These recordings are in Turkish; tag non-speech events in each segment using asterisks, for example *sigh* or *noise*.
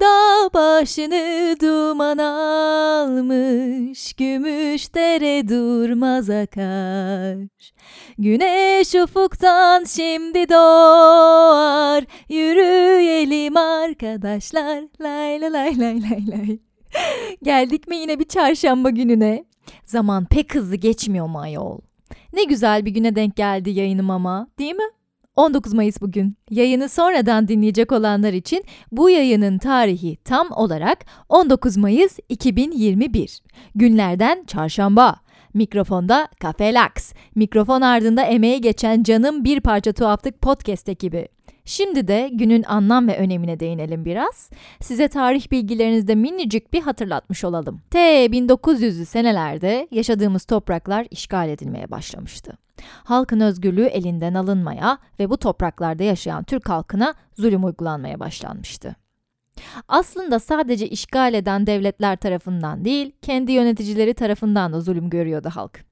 Dağ başını duman almış, gümüş dere durmaz akar. Güneş ufuktan şimdi doğar, yürüyelim arkadaşlar. Lay lay lay lay lay lay. Geldik mi yine bir çarşamba gününe? Zaman pek hızlı geçmiyor mu ayol? Ne güzel bir güne denk geldi yayınım ama, değil mi? 19 Mayıs bugün. Yayını sonradan dinleyecek olanlar için bu yayının tarihi tam olarak 19 Mayıs 2021. Günlerden çarşamba. Mikrofonda Cafe Lux. Mikrofon ardında emeği geçen canım bir parça tuhaflık podcast ekibi. Şimdi de günün anlam ve önemine değinelim biraz. Size tarih bilgilerinizde minicik bir hatırlatmış olalım. T 1900'lü senelerde yaşadığımız topraklar işgal edilmeye başlamıştı. Halkın özgürlüğü elinden alınmaya ve bu topraklarda yaşayan Türk halkına zulüm uygulanmaya başlanmıştı. Aslında sadece işgal eden devletler tarafından değil, kendi yöneticileri tarafından da zulüm görüyordu halk.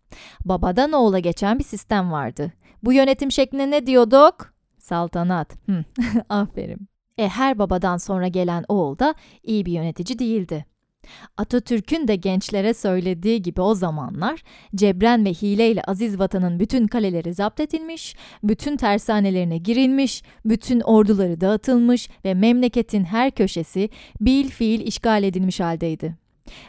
Babadan oğula geçen bir sistem vardı. Bu yönetim şekline ne diyorduk? Saltanat. Hı, *laughs* aferin. E her babadan sonra gelen oğul da iyi bir yönetici değildi. Atatürk'ün de gençlere söylediği gibi o zamanlar cebren ve hileyle aziz vatanın bütün kaleleri zapt edilmiş, bütün tersanelerine girilmiş, bütün orduları dağıtılmış ve memleketin her köşesi bil fiil işgal edilmiş haldeydi.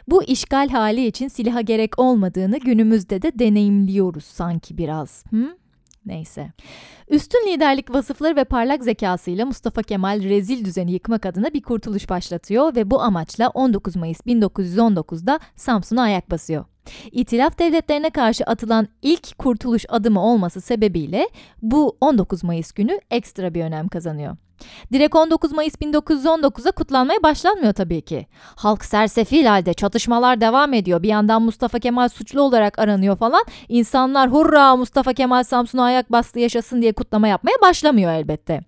Bu işgal hali için silaha gerek olmadığını günümüzde de deneyimliyoruz sanki biraz. Hı? Neyse. Üstün liderlik vasıfları ve parlak zekasıyla Mustafa Kemal rezil düzeni yıkmak adına bir kurtuluş başlatıyor ve bu amaçla 19 Mayıs 1919'da Samsun'a ayak basıyor. İtilaf devletlerine karşı atılan ilk kurtuluş adımı olması sebebiyle bu 19 Mayıs günü ekstra bir önem kazanıyor. Direkt 19 Mayıs 1919'a kutlanmaya başlanmıyor tabii ki. Halk sersefil halde çatışmalar devam ediyor. Bir yandan Mustafa Kemal suçlu olarak aranıyor falan. İnsanlar hurra Mustafa Kemal Samsun'a ayak bastı yaşasın diye kutlama yapmaya başlamıyor elbette.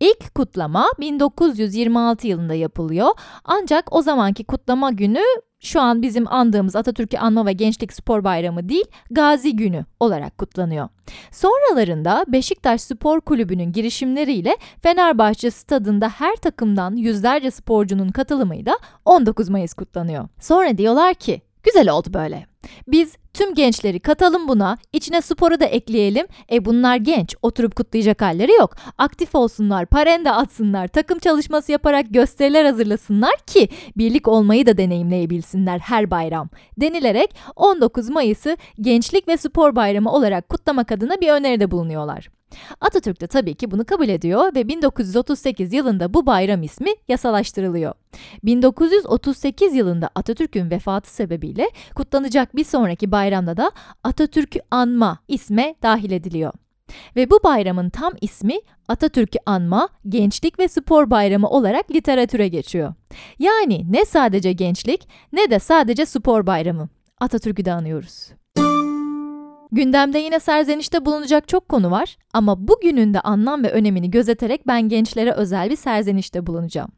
İlk kutlama 1926 yılında yapılıyor. Ancak o zamanki kutlama günü şu an bizim andığımız Atatürk'ü anma ve gençlik spor bayramı değil, Gazi Günü olarak kutlanıyor. Sonralarında Beşiktaş Spor Kulübü'nün girişimleriyle Fenerbahçe stadında her takımdan yüzlerce sporcunun katılımıyla 19 Mayıs kutlanıyor. Sonra diyorlar ki Güzel oldu böyle. Biz tüm gençleri katalım buna, içine sporu da ekleyelim. E bunlar genç, oturup kutlayacak halleri yok. Aktif olsunlar, parende atsınlar, takım çalışması yaparak gösteriler hazırlasınlar ki birlik olmayı da deneyimleyebilsinler her bayram. Denilerek 19 Mayıs'ı Gençlik ve Spor Bayramı olarak kutlamak adına bir öneride bulunuyorlar. Atatürk de tabii ki bunu kabul ediyor ve 1938 yılında bu bayram ismi yasalaştırılıyor. 1938 yılında Atatürk'ün vefatı sebebiyle kutlanacak bir sonraki bayramda da Atatürk'ü anma isme dahil ediliyor. Ve bu bayramın tam ismi Atatürk'ü anma, gençlik ve spor bayramı olarak literatüre geçiyor. Yani ne sadece gençlik ne de sadece spor bayramı. Atatürk'ü de anıyoruz. Gündemde yine serzenişte bulunacak çok konu var ama bugünün de anlam ve önemini gözeterek ben gençlere özel bir serzenişte bulunacağım.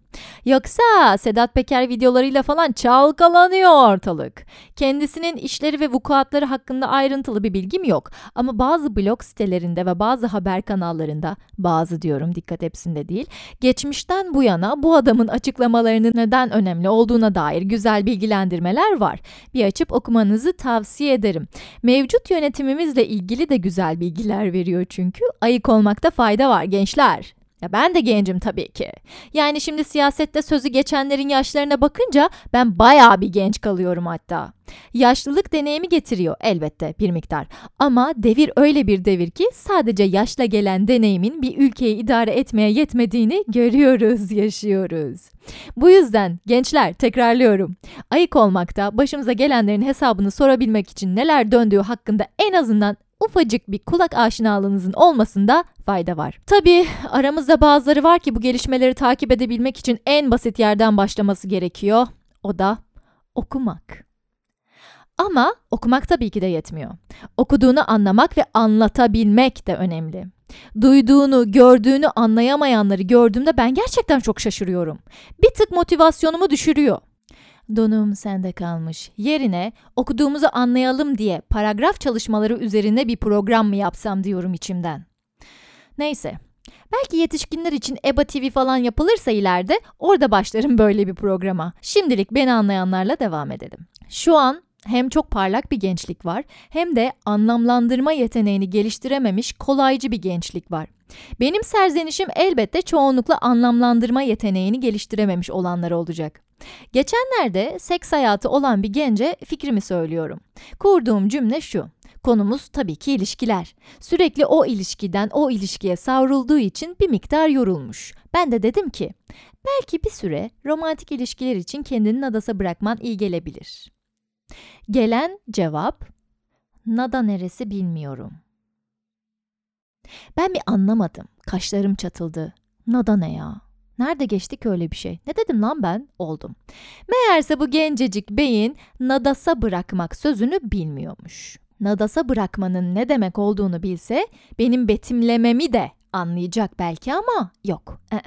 Yoksa Sedat Peker videolarıyla falan çalkalanıyor ortalık. Kendisinin işleri ve vukuatları hakkında ayrıntılı bir bilgim yok. Ama bazı blog sitelerinde ve bazı haber kanallarında, bazı diyorum dikkat hepsinde değil, geçmişten bu yana bu adamın açıklamalarının neden önemli olduğuna dair güzel bilgilendirmeler var. Bir açıp okumanızı tavsiye ederim. Mevcut yönetimimizle ilgili de güzel bilgiler veriyor çünkü. Ayık olmakta fayda var gençler. Ya ben de gencim tabii ki. Yani şimdi siyasette sözü geçenlerin yaşlarına bakınca ben bayağı bir genç kalıyorum hatta. Yaşlılık deneyimi getiriyor elbette bir miktar. Ama devir öyle bir devir ki sadece yaşla gelen deneyimin bir ülkeyi idare etmeye yetmediğini görüyoruz, *laughs* yaşıyoruz. Bu yüzden gençler tekrarlıyorum. Ayık olmakta başımıza gelenlerin hesabını sorabilmek için neler döndüğü hakkında en azından ufacık bir kulak aşinalığınızın olmasında fayda var. Tabii aramızda bazıları var ki bu gelişmeleri takip edebilmek için en basit yerden başlaması gerekiyor. O da okumak. Ama okumak tabii ki de yetmiyor. Okuduğunu anlamak ve anlatabilmek de önemli. Duyduğunu, gördüğünü anlayamayanları gördüğümde ben gerçekten çok şaşırıyorum. Bir tık motivasyonumu düşürüyor. Donum sende kalmış. Yerine okuduğumuzu anlayalım diye paragraf çalışmaları üzerine bir program mı yapsam diyorum içimden. Neyse, Belki yetişkinler için EBA TV falan yapılırsa ileride orada başlarım böyle bir programa. Şimdilik beni anlayanlarla devam edelim. Şu an hem çok parlak bir gençlik var hem de anlamlandırma yeteneğini geliştirememiş kolaycı bir gençlik var. Benim serzenişim elbette çoğunlukla anlamlandırma yeteneğini geliştirememiş olanlar olacak. Geçenlerde seks hayatı olan bir gence fikrimi söylüyorum. Kurduğum cümle şu. Konumuz tabii ki ilişkiler. Sürekli o ilişkiden o ilişkiye savrulduğu için bir miktar yorulmuş. Ben de dedim ki, belki bir süre romantik ilişkiler için kendini nadasa bırakman iyi gelebilir. Gelen cevap, nada neresi bilmiyorum. Ben bir anlamadım. Kaşlarım çatıldı. Nada ne ya? Nerede geçtik öyle bir şey? Ne dedim lan ben? Oldum. Meğerse bu gencecik beyin nadasa bırakmak sözünü bilmiyormuş. Nadasa bırakmanın ne demek olduğunu bilse benim betimlememi de anlayacak belki ama yok. Ee.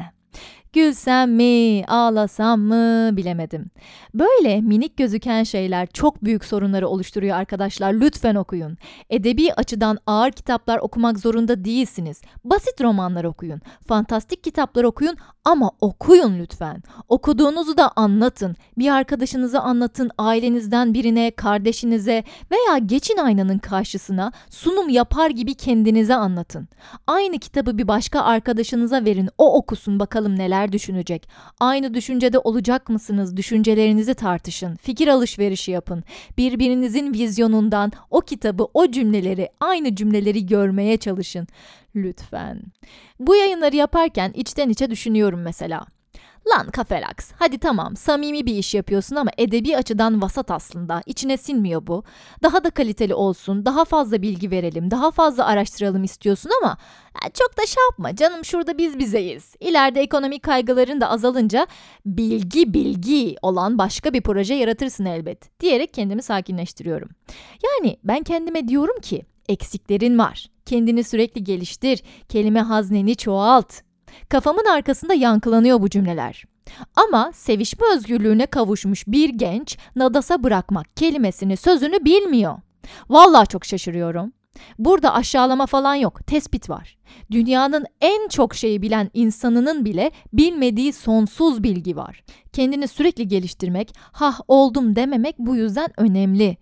Gülsem mi, ağlasam mı bilemedim. Böyle minik gözüken şeyler çok büyük sorunları oluşturuyor arkadaşlar. Lütfen okuyun. Edebi açıdan ağır kitaplar okumak zorunda değilsiniz. Basit romanlar okuyun. Fantastik kitaplar okuyun ama okuyun lütfen. Okuduğunuzu da anlatın. Bir arkadaşınıza anlatın, ailenizden birine, kardeşinize veya geçin aynanın karşısına sunum yapar gibi kendinize anlatın. Aynı kitabı bir başka arkadaşınıza verin. O okusun bakalım neler neler düşünecek? Aynı düşüncede olacak mısınız? Düşüncelerinizi tartışın, fikir alışverişi yapın. Birbirinizin vizyonundan o kitabı, o cümleleri, aynı cümleleri görmeye çalışın. Lütfen. Bu yayınları yaparken içten içe düşünüyorum mesela. Lan kafelaks, hadi tamam samimi bir iş yapıyorsun ama edebi açıdan vasat aslında. İçine sinmiyor bu. Daha da kaliteli olsun, daha fazla bilgi verelim, daha fazla araştıralım istiyorsun ama çok da şey yapma canım şurada biz bizeyiz. İleride ekonomik kaygıların da azalınca bilgi bilgi olan başka bir proje yaratırsın elbet diyerek kendimi sakinleştiriyorum. Yani ben kendime diyorum ki eksiklerin var. Kendini sürekli geliştir, kelime hazneni çoğalt, Kafamın arkasında yankılanıyor bu cümleler. Ama sevişme özgürlüğüne kavuşmuş bir genç nadasa bırakmak kelimesini sözünü bilmiyor. Vallahi çok şaşırıyorum. Burada aşağılama falan yok, tespit var. Dünyanın en çok şeyi bilen insanının bile bilmediği sonsuz bilgi var. Kendini sürekli geliştirmek, hah oldum dememek bu yüzden önemli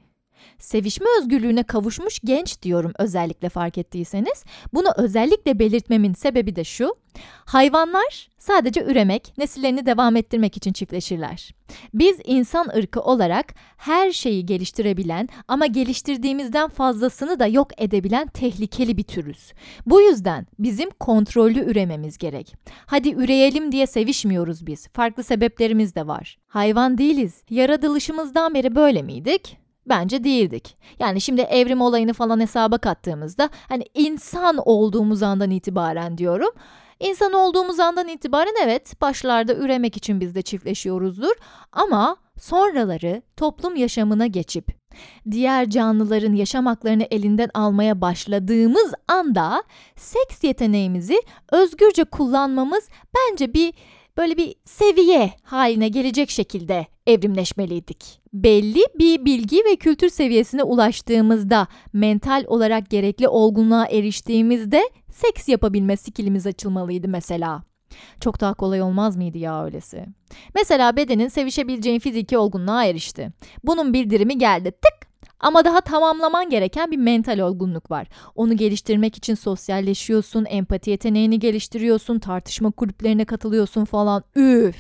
sevişme özgürlüğüne kavuşmuş genç diyorum özellikle fark ettiyseniz. Bunu özellikle belirtmemin sebebi de şu. Hayvanlar sadece üremek, nesillerini devam ettirmek için çiftleşirler. Biz insan ırkı olarak her şeyi geliştirebilen ama geliştirdiğimizden fazlasını da yok edebilen tehlikeli bir türüz. Bu yüzden bizim kontrollü ürememiz gerek. Hadi üreyelim diye sevişmiyoruz biz. Farklı sebeplerimiz de var. Hayvan değiliz. Yaratılışımızdan beri böyle miydik? Bence değildik. Yani şimdi evrim olayını falan hesaba kattığımızda hani insan olduğumuz andan itibaren diyorum. İnsan olduğumuz andan itibaren evet başlarda üremek için biz de çiftleşiyoruzdur ama sonraları toplum yaşamına geçip diğer canlıların yaşam haklarını elinden almaya başladığımız anda seks yeteneğimizi özgürce kullanmamız bence bir böyle bir seviye haline gelecek şekilde evrimleşmeliydik. Belli bir bilgi ve kültür seviyesine ulaştığımızda, mental olarak gerekli olgunluğa eriştiğimizde seks yapabilme skillimiz açılmalıydı mesela. Çok daha kolay olmaz mıydı ya öylesi? Mesela bedenin sevişebileceğin fiziki olgunluğa erişti. Bunun bildirimi geldi. Tık ama daha tamamlaman gereken bir mental olgunluk var. Onu geliştirmek için sosyalleşiyorsun, empati yeteneğini geliştiriyorsun, tartışma kulüplerine katılıyorsun falan. Üf!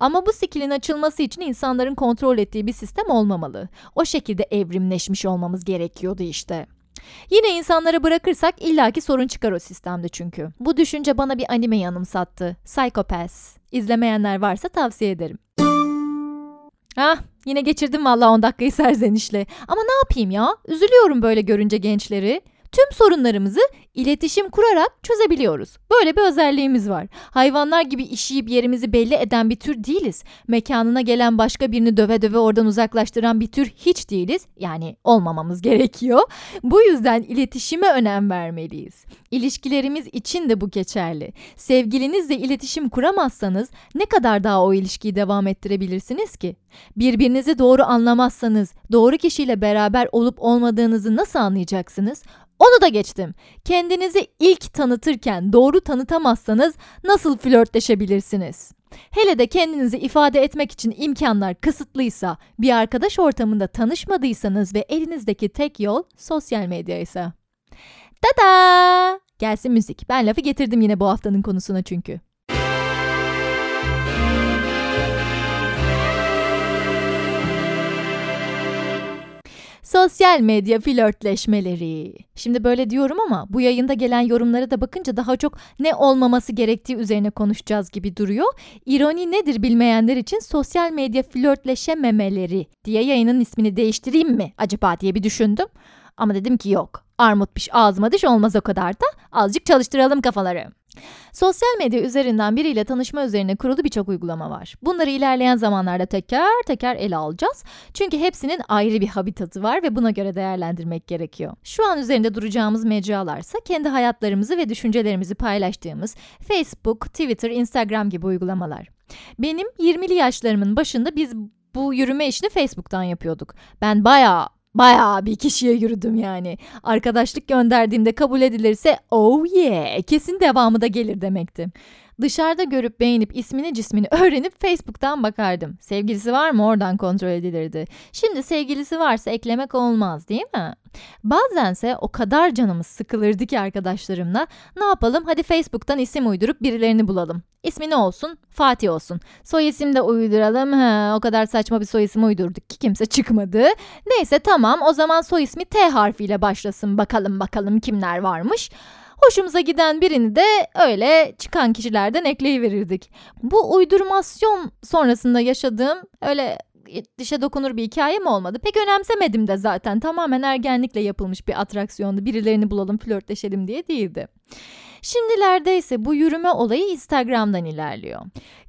Ama bu skillin açılması için insanların kontrol ettiği bir sistem olmamalı. O şekilde evrimleşmiş olmamız gerekiyordu işte. Yine insanlara bırakırsak illaki sorun çıkar o sistemde çünkü. Bu düşünce bana bir anime yanımsattı. Psychopaths. İzlemeyenler varsa tavsiye ederim. Ah yine geçirdim valla 10 dakikayı serzenişle. Ama ne yapayım ya? Üzülüyorum böyle görünce gençleri. Tüm sorunlarımızı iletişim kurarak çözebiliyoruz. Böyle bir özelliğimiz var. Hayvanlar gibi işiyip yerimizi belli eden bir tür değiliz. Mekanına gelen başka birini döve döve oradan uzaklaştıran bir tür hiç değiliz. Yani olmamamız *laughs* gerekiyor. Bu yüzden iletişime önem vermeliyiz. İlişkilerimiz için de bu geçerli. Sevgilinizle iletişim kuramazsanız ne kadar daha o ilişkiyi devam ettirebilirsiniz ki? Birbirinizi doğru anlamazsanız doğru kişiyle beraber olup olmadığınızı nasıl anlayacaksınız? Onu da geçtim. Kendinizi ilk tanıtırken doğru tanıtamazsanız nasıl flörtleşebilirsiniz? Hele de kendinizi ifade etmek için imkanlar kısıtlıysa, bir arkadaş ortamında tanışmadıysanız ve elinizdeki tek yol sosyal medya ise. Tada! Gelsin müzik. Ben lafı getirdim yine bu haftanın konusuna çünkü. Sosyal medya flörtleşmeleri. Şimdi böyle diyorum ama bu yayında gelen yorumlara da bakınca daha çok ne olmaması gerektiği üzerine konuşacağız gibi duruyor. İroni nedir bilmeyenler için sosyal medya flörtleşememeleri diye yayının ismini değiştireyim mi acaba diye bir düşündüm. Ama dedim ki yok. Armut piş ağzıma diş olmaz o kadar da. Azıcık çalıştıralım kafaları. Sosyal medya üzerinden biriyle tanışma üzerine kurulu birçok uygulama var. Bunları ilerleyen zamanlarda teker teker ele alacağız. Çünkü hepsinin ayrı bir habitatı var ve buna göre değerlendirmek gerekiyor. Şu an üzerinde duracağımız mecralarsa kendi hayatlarımızı ve düşüncelerimizi paylaştığımız Facebook, Twitter, Instagram gibi uygulamalar. Benim 20'li yaşlarımın başında biz bu yürüme işini Facebook'tan yapıyorduk. Ben bayağı Bayağı bir kişiye yürüdüm yani. Arkadaşlık gönderdiğimde kabul edilirse oh yeah kesin devamı da gelir demekti. Dışarıda görüp beğenip ismini cismini *laughs* öğrenip Facebook'tan bakardım. Sevgilisi var mı oradan kontrol edilirdi. Şimdi sevgilisi varsa eklemek olmaz değil mi? Bazense o kadar canımız sıkılırdı ki arkadaşlarımla ne yapalım hadi Facebook'tan isim uydurup birilerini bulalım. İsmi ne olsun? Fatih olsun. Soy isim de uyduralım. Ha, o kadar saçma bir soy isim uydurduk ki kimse çıkmadı. Neyse tamam o zaman soy ismi T harfiyle başlasın bakalım bakalım kimler varmış. Hoşumuza giden birini de öyle çıkan kişilerden ekleyiverirdik. Bu uydurmasyon sonrasında yaşadığım öyle dişe dokunur bir hikaye mi olmadı? Pek önemsemedim de zaten. Tamamen ergenlikle yapılmış bir atraksiyondu. Birilerini bulalım, flörtleşelim diye değildi. Şimdilerde ise bu yürüme olayı Instagram'dan ilerliyor.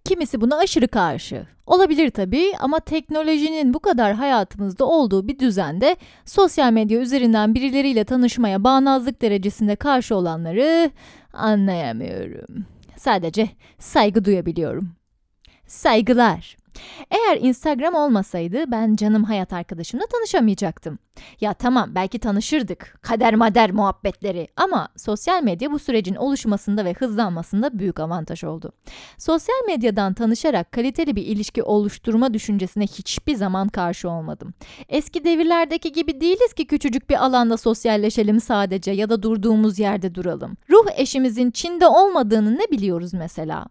Kimisi buna aşırı karşı. Olabilir tabii ama teknolojinin bu kadar hayatımızda olduğu bir düzende sosyal medya üzerinden birileriyle tanışmaya bağnazlık derecesinde karşı olanları anlayamıyorum. Sadece saygı duyabiliyorum. Saygılar. Eğer Instagram olmasaydı ben canım hayat arkadaşımla tanışamayacaktım. Ya tamam belki tanışırdık. Kader mader muhabbetleri ama sosyal medya bu sürecin oluşmasında ve hızlanmasında büyük avantaj oldu. Sosyal medyadan tanışarak kaliteli bir ilişki oluşturma düşüncesine hiçbir zaman karşı olmadım. Eski devirlerdeki gibi değiliz ki küçücük bir alanda sosyalleşelim sadece ya da durduğumuz yerde duralım. Ruh eşimizin Çin'de olmadığını ne biliyoruz mesela?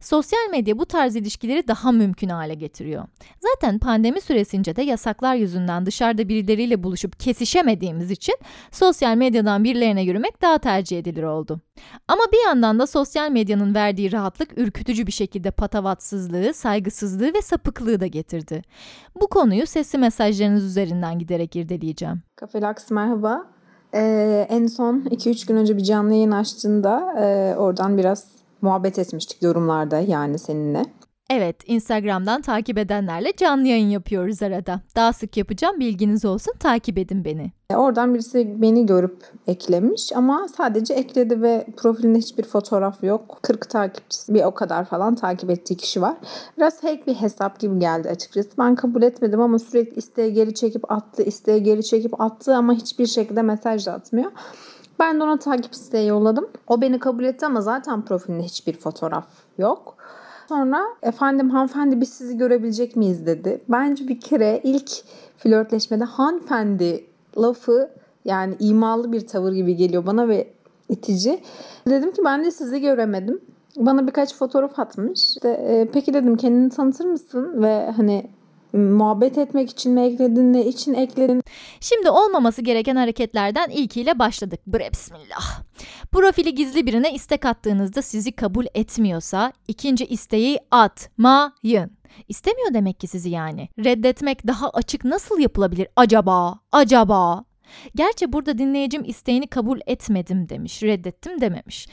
Sosyal medya bu tarz ilişkileri daha mümkün hale getiriyor. Zaten pandemi süresince de yasaklar yüzünden dışarıda birileriyle buluşup kesişemediğimiz için sosyal medyadan birilerine yürümek daha tercih edilir oldu. Ama bir yandan da sosyal medyanın verdiği rahatlık ürkütücü bir şekilde patavatsızlığı, saygısızlığı ve sapıklığı da getirdi. Bu konuyu sesli mesajlarınız üzerinden giderek irdeleyeceğim. Kafelax merhaba. Ee, en son 2-3 gün önce bir canlı yayın açtığında e, oradan biraz muhabbet etmiştik yorumlarda yani seninle. Evet, Instagram'dan takip edenlerle canlı yayın yapıyoruz arada. Daha sık yapacağım, bilginiz olsun. Takip edin beni. E, oradan birisi beni görüp eklemiş ama sadece ekledi ve profilinde hiçbir fotoğraf yok. 40 takipçisi bir o kadar falan takip ettiği kişi var. Biraz fake bir hesap gibi geldi açıkçası. Ben kabul etmedim ama sürekli isteğe geri çekip attı, isteğe geri çekip attı ama hiçbir şekilde mesaj da atmıyor. Ben de ona takip isteği yolladım. O beni kabul etti ama zaten profilinde hiçbir fotoğraf yok. Sonra efendim hanımefendi biz sizi görebilecek miyiz dedi. Bence bir kere ilk flörtleşmede hanımefendi lafı yani imalı bir tavır gibi geliyor bana ve itici. Dedim ki ben de sizi göremedim. Bana birkaç fotoğraf atmış. İşte, e, peki dedim kendini tanıtır mısın ve hani muhabbet etmek için mi ekledin ne için ekledin? Şimdi olmaması gereken hareketlerden ilkiyle başladık. Bre bismillah. Profili gizli birine istek attığınızda sizi kabul etmiyorsa ikinci isteği atmayın. İstemiyor demek ki sizi yani. Reddetmek daha açık nasıl yapılabilir acaba? Acaba? Gerçi burada dinleyicim isteğini kabul etmedim demiş, reddettim dememiş.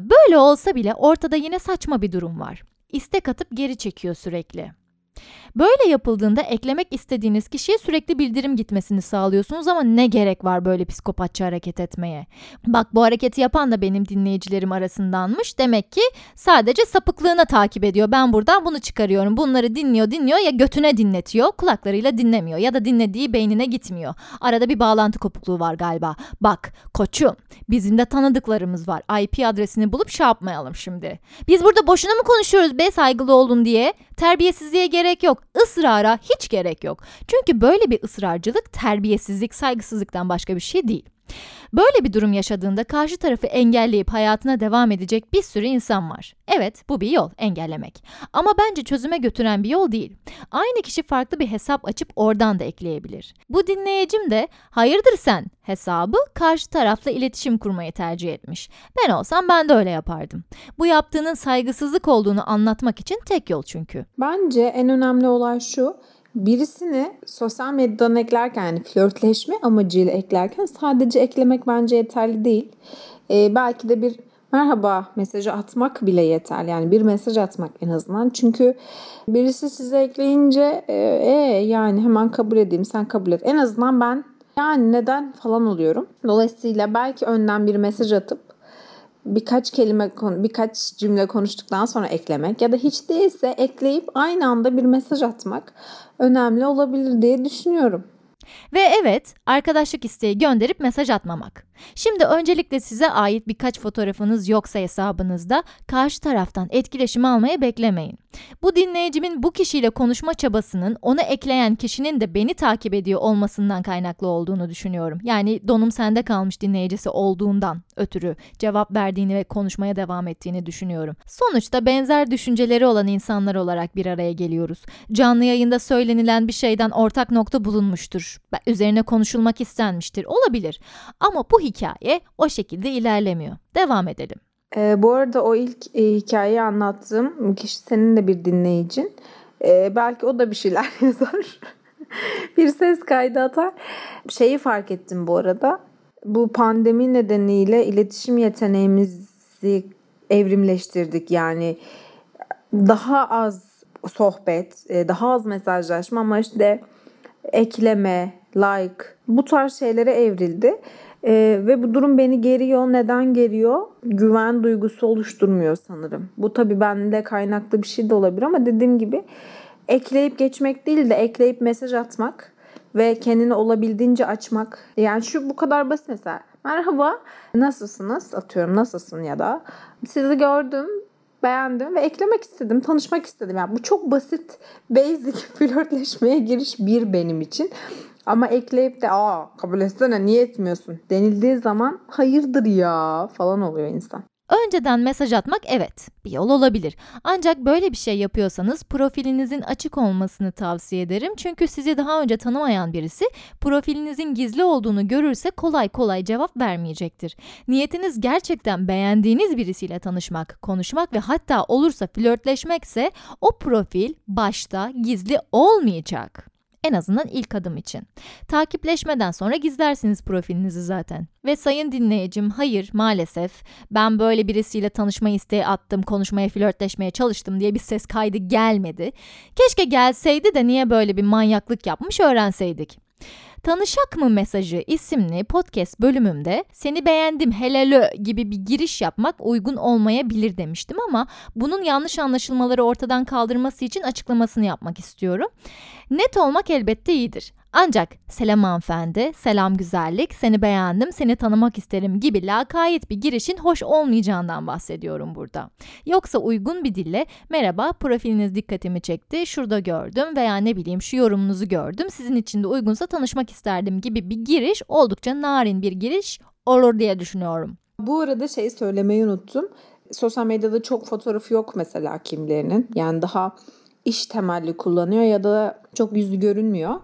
Böyle olsa bile ortada yine saçma bir durum var. İstek atıp geri çekiyor sürekli. Böyle yapıldığında eklemek istediğiniz kişiye sürekli bildirim gitmesini sağlıyorsunuz ama ne gerek var böyle psikopatça hareket etmeye? Bak bu hareketi yapan da benim dinleyicilerim arasındanmış. Demek ki sadece sapıklığına takip ediyor. Ben buradan bunu çıkarıyorum. Bunları dinliyor dinliyor ya götüne dinletiyor kulaklarıyla dinlemiyor ya da dinlediği beynine gitmiyor. Arada bir bağlantı kopukluğu var galiba. Bak koçum bizim de tanıdıklarımız var. IP adresini bulup şey yapmayalım şimdi. Biz burada boşuna mı konuşuyoruz be saygılı olun diye? Terbiyesizliğe gerek yok. Israra hiç gerek yok. Çünkü böyle bir ısrarcılık terbiyesizlik, saygısızlıktan başka bir şey değil. Böyle bir durum yaşadığında karşı tarafı engelleyip hayatına devam edecek bir sürü insan var. Evet, bu bir yol, engellemek. Ama bence çözüme götüren bir yol değil. Aynı kişi farklı bir hesap açıp oradan da ekleyebilir. Bu dinleyicim de hayırdır sen hesabı karşı tarafla iletişim kurmayı tercih etmiş. Ben olsam ben de öyle yapardım. Bu yaptığının saygısızlık olduğunu anlatmak için tek yol çünkü. Bence en önemli olay şu birisini sosyal medyadan eklerken yani flörtleşme amacıyla eklerken sadece eklemek bence yeterli değil. Ee, belki de bir merhaba mesajı atmak bile yeterli. Yani bir mesaj atmak en azından. Çünkü birisi size ekleyince e, e yani hemen kabul edeyim sen kabul et. En azından ben yani neden falan oluyorum. Dolayısıyla belki önden bir mesaj atıp birkaç kelime birkaç cümle konuştuktan sonra eklemek ya da hiç değilse ekleyip aynı anda bir mesaj atmak önemli olabilir diye düşünüyorum. Ve evet, arkadaşlık isteği gönderip mesaj atmamak. Şimdi öncelikle size ait birkaç fotoğrafınız yoksa hesabınızda karşı taraftan etkileşim almaya beklemeyin. Bu dinleyicimin bu kişiyle konuşma çabasının onu ekleyen kişinin de beni takip ediyor olmasından kaynaklı olduğunu düşünüyorum. Yani donum sende kalmış dinleyicisi olduğundan ötürü cevap verdiğini ve konuşmaya devam ettiğini düşünüyorum. Sonuçta benzer düşünceleri olan insanlar olarak bir araya geliyoruz. Canlı yayında söylenilen bir şeyden ortak nokta bulunmuştur. Üzerine konuşulmak istenmiştir. Olabilir. Ama bu hikaye o şekilde ilerlemiyor. Devam edelim. Ee, bu arada o ilk e, hikayeyi anlattığım kişi senin de bir dinleyicin. Ee, belki o da bir şeyler *laughs* yazar. *laughs* bir ses kaydı atar. Şeyi fark ettim bu arada. Bu pandemi nedeniyle iletişim yeteneğimizi evrimleştirdik. Yani daha az sohbet, e, daha az mesajlaşma ama işte ekleme, like bu tarz şeylere evrildi. Ee, ve bu durum beni geriyor. Neden geriyor? Güven duygusu oluşturmuyor sanırım. Bu tabii bende kaynaklı bir şey de olabilir ama dediğim gibi ekleyip geçmek değil de ekleyip mesaj atmak ve kendini olabildiğince açmak. Yani şu bu kadar basit mesela. Merhaba, nasılsınız? Atıyorum nasılsın ya da sizi gördüm, beğendim ve eklemek istedim, tanışmak istedim. Yani bu çok basit, basic *laughs* flörtleşmeye giriş bir benim için. Ama ekleyip de aa kabul etsene niye etmiyorsun denildiği zaman hayırdır ya falan oluyor insan. Önceden mesaj atmak evet bir yol olabilir. Ancak böyle bir şey yapıyorsanız profilinizin açık olmasını tavsiye ederim. Çünkü sizi daha önce tanımayan birisi profilinizin gizli olduğunu görürse kolay kolay cevap vermeyecektir. Niyetiniz gerçekten beğendiğiniz birisiyle tanışmak, konuşmak ve hatta olursa flörtleşmekse o profil başta gizli olmayacak. En azından ilk adım için. Takipleşmeden sonra gizlersiniz profilinizi zaten. Ve sayın dinleyicim hayır maalesef ben böyle birisiyle tanışma isteği attım, konuşmaya flörtleşmeye çalıştım diye bir ses kaydı gelmedi. Keşke gelseydi de niye böyle bir manyaklık yapmış öğrenseydik. Tanışak mı mesajı isimli podcast bölümümde seni beğendim helalo gibi bir giriş yapmak uygun olmayabilir demiştim ama bunun yanlış anlaşılmaları ortadan kaldırması için açıklamasını yapmak istiyorum. Net olmak elbette iyidir. Ancak selam hanımefendi, selam güzellik, seni beğendim, seni tanımak isterim gibi lakayet bir girişin hoş olmayacağından bahsediyorum burada. Yoksa uygun bir dille merhaba profiliniz dikkatimi çekti, şurada gördüm veya ne bileyim şu yorumunuzu gördüm, sizin için de uygunsa tanışmak isterdim gibi bir giriş oldukça narin bir giriş olur diye düşünüyorum. Bu arada şey söylemeyi unuttum. Sosyal medyada çok fotoğrafı yok mesela kimlerinin. Yani daha iş temelli kullanıyor ya da çok yüzü görünmüyor.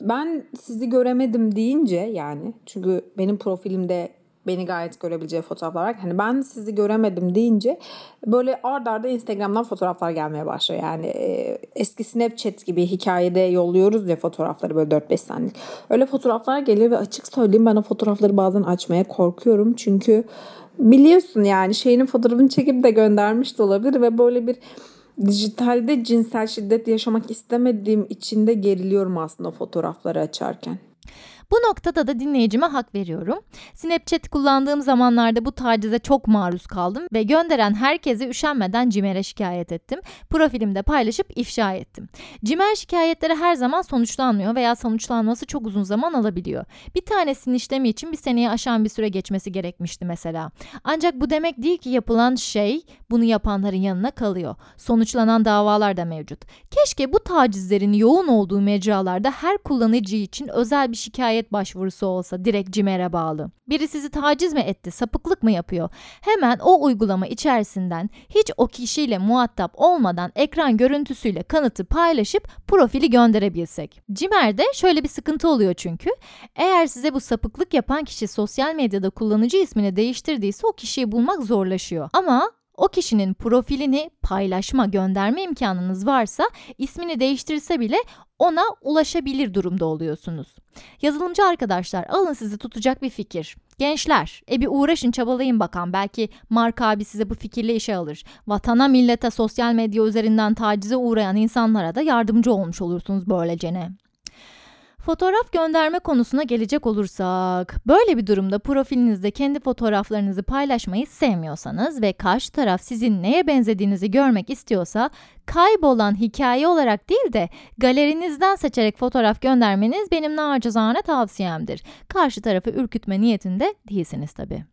Ben sizi göremedim deyince yani çünkü benim profilimde beni gayet görebileceği fotoğraflar var. Hani ben sizi göremedim deyince böyle ard arda Instagram'dan fotoğraflar gelmeye başlıyor. Yani e, eski Snapchat gibi hikayede yolluyoruz ya fotoğrafları böyle 4-5 saniyelik. Öyle fotoğraflar geliyor ve açık söyleyeyim ben o fotoğrafları bazen açmaya korkuyorum. Çünkü biliyorsun yani şeyinin fotoğrafını çekip de göndermiş de olabilir ve böyle bir Dijitalde cinsel şiddet yaşamak istemediğim için de geriliyorum aslında fotoğrafları açarken. Bu noktada da dinleyicime hak veriyorum. Snapchat kullandığım zamanlarda bu tacize çok maruz kaldım ve gönderen herkese üşenmeden CİMER'e şikayet ettim. Profilimde paylaşıp ifşa ettim. CİMER şikayetleri her zaman sonuçlanmıyor veya sonuçlanması çok uzun zaman alabiliyor. Bir tanesinin işlemi için bir seneye aşan bir süre geçmesi gerekmişti mesela. Ancak bu demek değil ki yapılan şey bunu yapanların yanına kalıyor. Sonuçlanan davalar da mevcut. Keşke bu tacizlerin yoğun olduğu mecralarda her kullanıcı için özel bir şikayet şikayet başvurusu olsa direkt CİMER'e bağlı. Biri sizi taciz mi etti, sapıklık mı yapıyor? Hemen o uygulama içerisinden hiç o kişiyle muhatap olmadan ekran görüntüsüyle kanıtı paylaşıp profili gönderebilsek. CİMER'de şöyle bir sıkıntı oluyor çünkü. Eğer size bu sapıklık yapan kişi sosyal medyada kullanıcı ismini değiştirdiyse o kişiyi bulmak zorlaşıyor. Ama o kişinin profilini paylaşma, gönderme imkanınız varsa ismini değiştirse bile ona ulaşabilir durumda oluyorsunuz. Yazılımcı arkadaşlar alın sizi tutacak bir fikir. Gençler, e bir uğraşın çabalayın bakan belki Mark abi size bu fikirle işe alır. Vatana, millete, sosyal medya üzerinden tacize uğrayan insanlara da yardımcı olmuş olursunuz böylecene. Fotoğraf gönderme konusuna gelecek olursak, böyle bir durumda profilinizde kendi fotoğraflarınızı paylaşmayı sevmiyorsanız ve karşı taraf sizin neye benzediğinizi görmek istiyorsa, kaybolan hikaye olarak değil de galerinizden seçerek fotoğraf göndermeniz benim nacizane tavsiyemdir. Karşı tarafı ürkütme niyetinde değilsiniz tabii.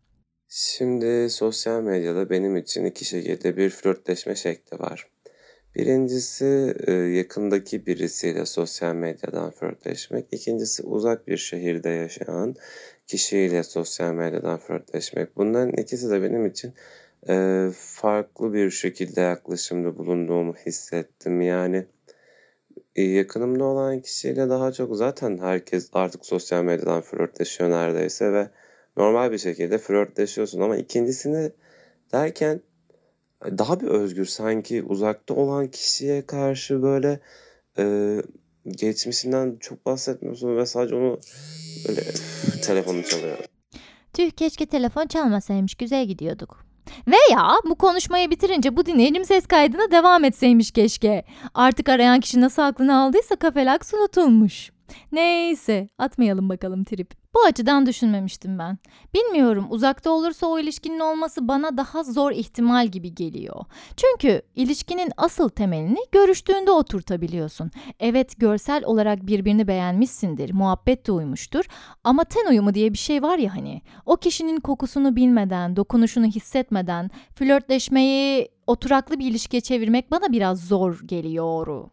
Şimdi sosyal medyada benim için iki şekilde bir flörtleşme şekli var. Birincisi e, yakındaki birisiyle sosyal medyadan flörtleşmek. İkincisi uzak bir şehirde yaşayan kişiyle sosyal medyadan flörtleşmek. Bunların ikisi de benim için e, farklı bir şekilde yaklaşımda bulunduğumu hissettim. Yani e, yakınımda olan kişiyle daha çok zaten herkes artık sosyal medyadan flörtleşiyor neredeyse ve normal bir şekilde flörtleşiyorsun ama ikincisini derken daha bir özgür sanki uzakta olan kişiye karşı böyle e, geçmişinden çok bahsetmiyorsun ve sadece onu böyle telefonu çalıyor. Tüh keşke telefon çalmasaymış güzel gidiyorduk. Veya bu konuşmayı bitirince bu dinleyicim ses kaydına devam etseymiş keşke. Artık arayan kişi nasıl aklını aldıysa kafelaks unutulmuş. Neyse atmayalım bakalım trip. Bu açıdan düşünmemiştim ben. Bilmiyorum uzakta olursa o ilişkinin olması bana daha zor ihtimal gibi geliyor. Çünkü ilişkinin asıl temelini görüştüğünde oturtabiliyorsun. Evet görsel olarak birbirini beğenmişsindir, muhabbet de uymuştur ama ten uyumu diye bir şey var ya hani. O kişinin kokusunu bilmeden, dokunuşunu hissetmeden flörtleşmeyi oturaklı bir ilişkiye çevirmek bana biraz zor geliyor.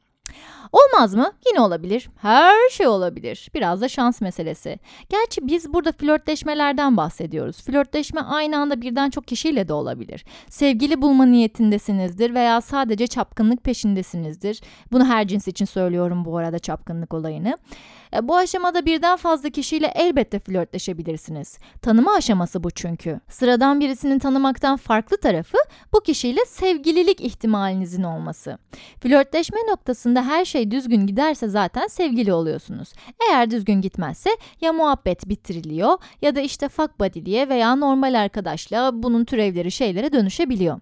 Olmaz mı? Yine olabilir. Her şey olabilir. Biraz da şans meselesi. Gerçi biz burada flörtleşmelerden bahsediyoruz. Flörtleşme aynı anda birden çok kişiyle de olabilir. Sevgili bulma niyetindesinizdir veya sadece çapkınlık peşindesinizdir. Bunu her cins için söylüyorum bu arada çapkınlık olayını. E, bu aşamada birden fazla kişiyle elbette flörtleşebilirsiniz. Tanıma aşaması bu çünkü. Sıradan birisinin tanımaktan farklı tarafı bu kişiyle sevgililik ihtimalinizin olması. Flörtleşme noktasında her şey düzgün giderse zaten sevgili oluyorsunuz. Eğer düzgün gitmezse ya muhabbet bitiriliyor ya da işte fuck buddy'liye veya normal arkadaşla bunun türevleri şeylere dönüşebiliyor.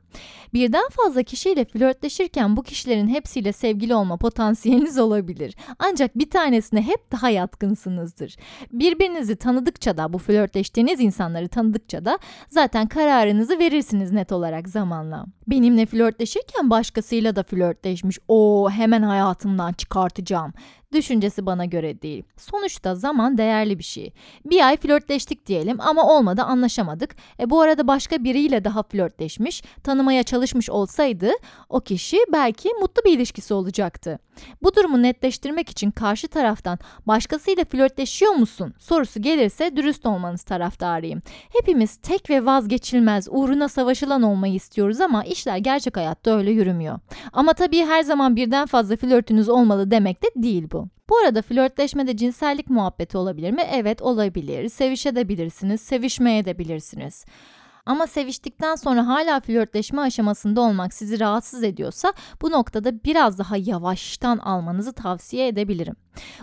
Birden fazla kişiyle flörtleşirken bu kişilerin hepsiyle sevgili olma potansiyeliniz olabilir. Ancak bir tanesine hep daha yatkınsınızdır. Birbirinizi tanıdıkça da bu flörtleştiğiniz insanları tanıdıkça da zaten kararınızı verirsiniz net olarak zamanla. Benimle flörtleşirken başkasıyla da flörtleşmiş. O hemen hayatımdan çıkartacağım düşüncesi bana göre değil. Sonuçta zaman değerli bir şey. Bir ay flörtleştik diyelim ama olmadı anlaşamadık. E bu arada başka biriyle daha flörtleşmiş, tanımaya çalışmış olsaydı o kişi belki mutlu bir ilişkisi olacaktı. Bu durumu netleştirmek için karşı taraftan başkasıyla flörtleşiyor musun sorusu gelirse dürüst olmanız taraftarıyım. Hepimiz tek ve vazgeçilmez uğruna savaşılan olmayı istiyoruz ama işler gerçek hayatta öyle yürümüyor. Ama tabii her zaman birden fazla flörtünüz olmalı demek de değil bu. Bu arada flörtleşmede cinsellik muhabbeti olabilir mi? Evet olabilir. Sevişebilirsiniz, sevişmeye de bilirsiniz. Ama seviştikten sonra hala flörtleşme aşamasında olmak sizi rahatsız ediyorsa bu noktada biraz daha yavaştan almanızı tavsiye edebilirim.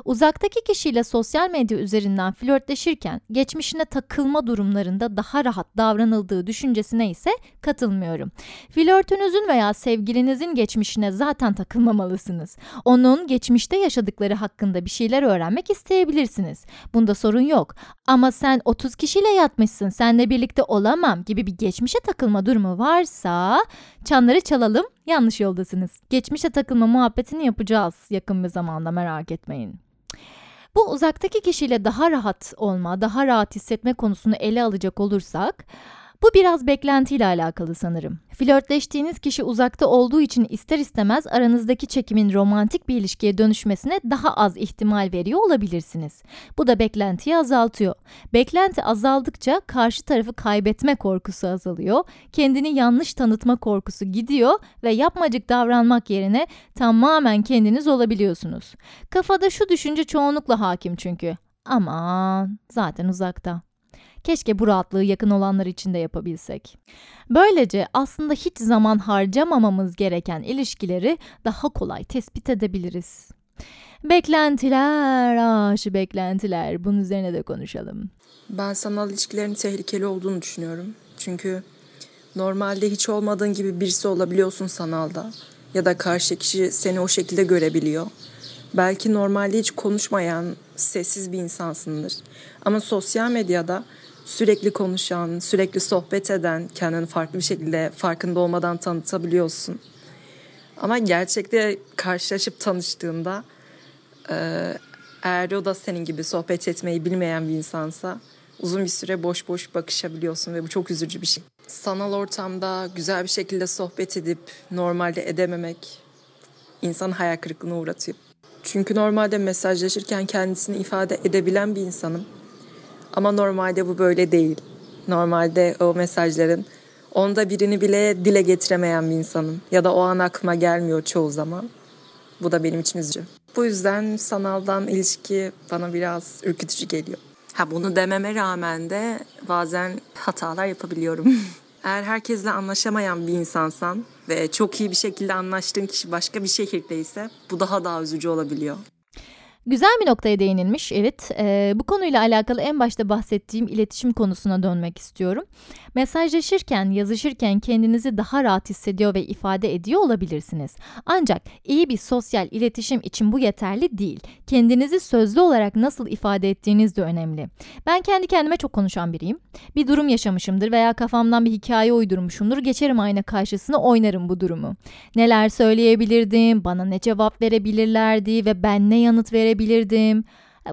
Uzaktaki kişiyle sosyal medya üzerinden flörtleşirken geçmişine takılma durumlarında daha rahat davranıldığı düşüncesine ise katılmıyorum. Flörtünüzün veya sevgilinizin geçmişine zaten takılmamalısınız. Onun geçmişte yaşadıkları hakkında bir şeyler öğrenmek isteyebilirsiniz. Bunda sorun yok. Ama sen 30 kişiyle yatmışsın, senle birlikte olamam gibi bir geçmişe takılma durumu varsa çanları çalalım, yanlış yoldasınız. Geçmişe takılma muhabbetini yapacağız yakın bir zamanda merak etmeyin. Bu uzaktaki kişiyle daha rahat olma, daha rahat hissetme konusunu ele alacak olursak, bu biraz beklentiyle alakalı sanırım. Flörtleştiğiniz kişi uzakta olduğu için ister istemez aranızdaki çekimin romantik bir ilişkiye dönüşmesine daha az ihtimal veriyor olabilirsiniz. Bu da beklentiyi azaltıyor. Beklenti azaldıkça karşı tarafı kaybetme korkusu azalıyor, kendini yanlış tanıtma korkusu gidiyor ve yapmacık davranmak yerine tamamen kendiniz olabiliyorsunuz. Kafada şu düşünce çoğunlukla hakim çünkü. Aman zaten uzakta. Keşke bu rahatlığı yakın olanlar için de yapabilsek. Böylece aslında hiç zaman harcamamamız gereken ilişkileri daha kolay tespit edebiliriz. Beklentiler, aşı beklentiler. Bunun üzerine de konuşalım. Ben sanal ilişkilerin tehlikeli olduğunu düşünüyorum. Çünkü normalde hiç olmadığın gibi birisi olabiliyorsun sanalda. Ya da karşı kişi seni o şekilde görebiliyor. Belki normalde hiç konuşmayan, sessiz bir insansındır. Ama sosyal medyada sürekli konuşan, sürekli sohbet eden, kendini farklı bir şekilde farkında olmadan tanıtabiliyorsun. Ama gerçekte karşılaşıp tanıştığında eğer o da senin gibi sohbet etmeyi bilmeyen bir insansa uzun bir süre boş boş bakışabiliyorsun ve bu çok üzücü bir şey. Sanal ortamda güzel bir şekilde sohbet edip normalde edememek insanı hayal kırıklığına uğratıyor. Çünkü normalde mesajlaşırken kendisini ifade edebilen bir insanım. Ama normalde bu böyle değil. Normalde o mesajların onda birini bile dile getiremeyen bir insanım. Ya da o an aklıma gelmiyor çoğu zaman. Bu da benim için üzücü. Bu yüzden sanaldan ilişki bana biraz ürkütücü geliyor. Ha bunu dememe rağmen de bazen hatalar yapabiliyorum. *laughs* Eğer herkesle anlaşamayan bir insansan ve çok iyi bir şekilde anlaştığın kişi başka bir şehirdeyse bu daha da üzücü olabiliyor. Güzel bir noktaya değinilmiş evet. Ee, bu konuyla alakalı en başta bahsettiğim iletişim konusuna dönmek istiyorum. Mesajlaşırken, yazışırken kendinizi daha rahat hissediyor ve ifade ediyor olabilirsiniz. Ancak iyi bir sosyal iletişim için bu yeterli değil. Kendinizi sözlü olarak nasıl ifade ettiğiniz de önemli. Ben kendi kendime çok konuşan biriyim. Bir durum yaşamışımdır veya kafamdan bir hikaye uydurmuşumdur. Geçerim ayna karşısına oynarım bu durumu. Neler söyleyebilirdim, bana ne cevap verebilirlerdi ve ben ne yanıt verebilirdim.